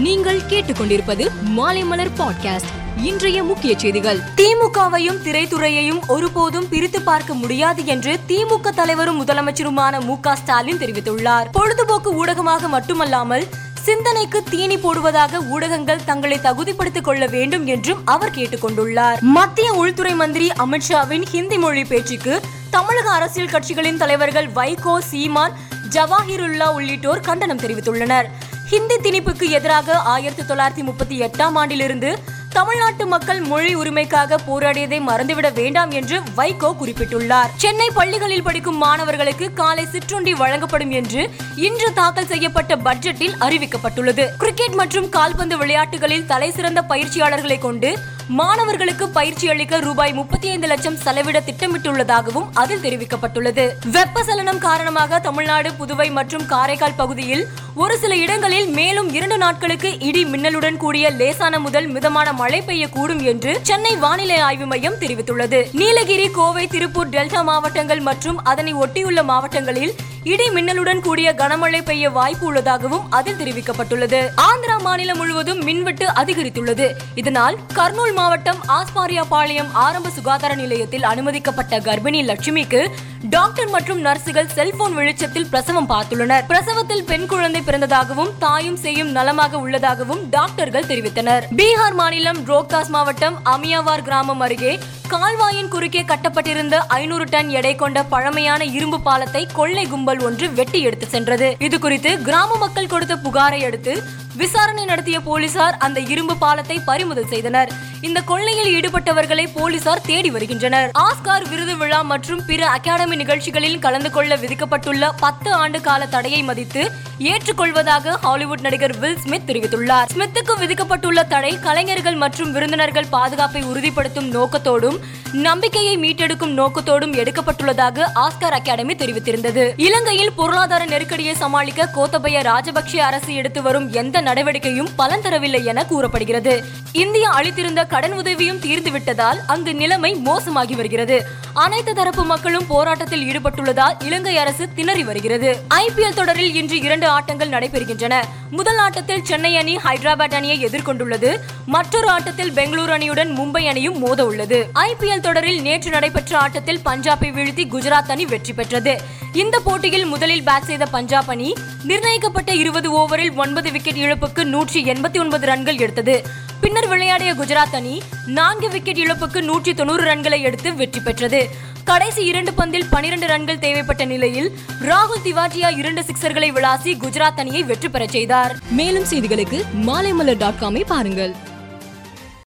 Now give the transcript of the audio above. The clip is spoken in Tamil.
நீங்கள் கேட்டுக்கொண்டிருப்பது மாலைமலர் பாட்காஸ்ட் இன்றைய முக்கிய செய்திகள். திமுகவையும் திரைத்துறையையும் ஒருபோதும் பிரித்து பார்க்க முடியாது என்று திமுக தலைவரும் முதலமைச்சருமான மு க ஸ்டாலின் தெரிவித்துள்ளார். பொழுதுபோக்கு ஊடகமாக மட்டுமல்லாமல் சிந்தனைக்கு தீனி போடுவதாக ஊடகங்கள் தங்களை தகுதிப்படுத்திக் கொள்ள வேண்டும் என்றும் அவர் கேட்டுக்கொண்டுள்ளார். மத்திய உள்துறை மந்திரி அமித்ஷாவின் ஹிந்தி மொழி பேச்சுக்கு தமிழக அரசியல் கட்சிகளின் தலைவர்கள் வைகோ சீமான் ஜவாஹிருல்லா உள்ளிட்டோர் கண்டனம் தெரிவித்துள்ளனர். ஹிந்தி திணிப்புக்கு எதிராக ஆயிரத்தி தொள்ளாயிரத்தி முப்பத்தி எட்டாம் ஆண்டிலிருந்து தமிழ்நாட்டு மக்கள் மொழி உரிமைக்காக போராடியதை மறந்துவிட வேண்டாம் என்று வைகோ குறிப்பிட்டுள்ளார். சென்னை பள்ளிகளில் படிக்கும் மாணவர்களுக்கு காலை சிற்றுண்டி வழங்கப்படும் என்று இன்று தாக்கல் செய்யப்பட்ட பட்ஜெட்டில் அறிவிக்கப்பட்டுள்ளது. கிரிக்கெட் மற்றும் கால்பந்து விளையாட்டுகளில் தலைசிறந்த பயிற்சியாளர்களை கொண்டு மாணவர்களுக்கு பயிற்சி அளிக்க ரூபாய் முப்பத்தி ஐந்து லட்சம் செலவிட திட்டமிட்டுள்ளதாகவும் அதில் தெரிவிக்கப்பட்டுள்ளது. வெப்பசலனம் காரணமாக தமிழ்நாடு புதுவை மற்றும் காரைக்கால் பகுதியில் ஒரு சில இடங்களில் மேலும் இரண்டு நாட்களுக்கு இடி மின்னலுடன் கூடிய லேசான முதல் மிதமான மழை பெய்யக்கூடும் என்று சென்னை வானிலை ஆய்வு மையம் தெரிவித்துள்ளது. நீலகிரி கோவை திருப்பூர் டெல்டா மாவட்டங்கள் மற்றும் அதனை ஒட்டியுள்ள மாவட்டங்களில் இடி மின்னலுடன் கூடிய கனமழை பெய்ய வாய்ப்பு உள்ளதாகவும் அதில் தெரிவிக்கப்பட்டுள்ளது. ஆந்திரா மாநிலம் முழுவதும் மின்வெட்டு அதிகரித்துள்ளது. இதனால் கர்னூல் மாவட்டம் ஆஸ்பாரியாபாளையம் ஆரம்ப சுகாதார நிலையத்தில் அனுமதிக்கப்பட்ட கர்ப்பிணி லட்சுமிக்கு டாக்டர் மற்றும் நர்சுகள் செல்போன் வெளிச்சத்தில் பிரசவம் பார்த்துள்ளனர். பிரசவத்தில் பெண் குழந்தை பிறந்ததாகவும் தாயும் செய்யும் நலமாக உள்ளதாகவும் டாக்டர்கள் தெரிவித்தனர். பீகார் மாநிலம் ரோக்தாஸ் மாவட்டம் அமியாவார் கிராமம் அருகே கால்வாயின் குறுக்கே கட்டப்பட்டிருந்த ஐநூறு டன் எடை கொண்ட பழமையான இரும்பு பாலத்தை கொள்ளை கும்பல் ஒன்று வெட்டி எடுத்து சென்றது. இது குறித்து கிராம மக்கள் கொடுத்த புகாரை அடுத்து விசாரணை நடத்திய போலீசார் அந்த இரும்பு பாலத்தை பறிமுதல் செய்தனர். இந்த கொள்ளையில் ஈடுபட்டவர்களை போலீசார் தேடி வருகின்றனர். ஆஸ்கார் விருது விழா மற்றும் பிற அகாடமி நிகழ்ச்சிகளில் கலந்து கொள்ள விதிக்கப்பட்டுள்ள பத்து ஆண்டு கால தடையை மதித்து ஏற்றுக்கொள்வதாக ஹாலிவுட் நடிகர் வில் ஸ்மித் தெரிவித்துள்ளார். ஸ்மித்துக்கு விதிக்கப்பட்டுள்ள தடை கலைஞர்கள் மற்றும் விருந்தினர்கள் பாதுகாப்பை உறுதிப்படுத்தும் நோக்கத்தோடும் நம்பிக்கையை மீட்டெடுக்கும் நோக்கத்தோடும் எடுக்கப்பட்டுள்ளதாக ஆஸ்கர் அகாடமி தெரிவித்திருந்தது. இலங்கையில் பொருளாதார நெருக்கடியை சமாளிக்க கோத்தபய ராஜபக்சே அரசு எடுத்து வரும் எந்த நடவடிக்கையும் பலன் தரவில்லை என கூறப்படுகிறது. இந்தியா அளித்திருந்த கடன் உதவியும் தீர்ந்துவிட்டதால் அங்கு நிலைமை மோசமாகி வருகிறது. அனைத்து தரப்பு மக்களும் போராட்டத்தில் ஈடுபட்டுள்ளதால் இலங்கை அரசு திணறி வருகிறது. ஐபிஎல் தொடரில் இன்று இரண்டு ஆட்டங்கள் நடைபெறுகின்றன. முதல் ஆட்டத்தில் சென்னை அணி ஹைதராபாத் அணியை எதிர்கொண்டுள்ளது. மற்றொரு ஆட்டத்தில் பெங்களூரு அணியுடன் மும்பை அணியும் மோத உள்ளது ஐபிஎல் தொடரில் நேற்று நடைபெற்ற ஆட்டத்தில் பஞ்சாபை வீழ்த்தி குஜராத் அணி வெற்றி பெற்றது. இந்த போட்டியில் முதலில் பேட் செய்த பஞ்சாப் அணி நிர்ணயிக்கப்பட்ட இருபது ஓவரில் ஒன்பது விக்கெட் இழப்புக்கு நூற்றி எண்பத்தி ஒன்பது ரன்கள் எடுத்தது. பின்னர் விளையாடிய குஜராத் அணி நான்கு விக்கெட் இழப்புக்கு நூற்றி தொண்ணூறு ரன்களை எடுத்து வெற்றி பெற்றது. கடைசி இரண்டு பந்தில் பனிரெண்டு ரன்கள் தேவைப்பட்ட நிலையில் ராகுல் திவாட்டியா இரண்டு சிக்சர்களை விளாசி குஜராத் அணியை வெற்றி பெறச் செய்தார். மேலும் செய்திகளுக்கு மாலைமலர் டாட் காமை பாருங்கள்.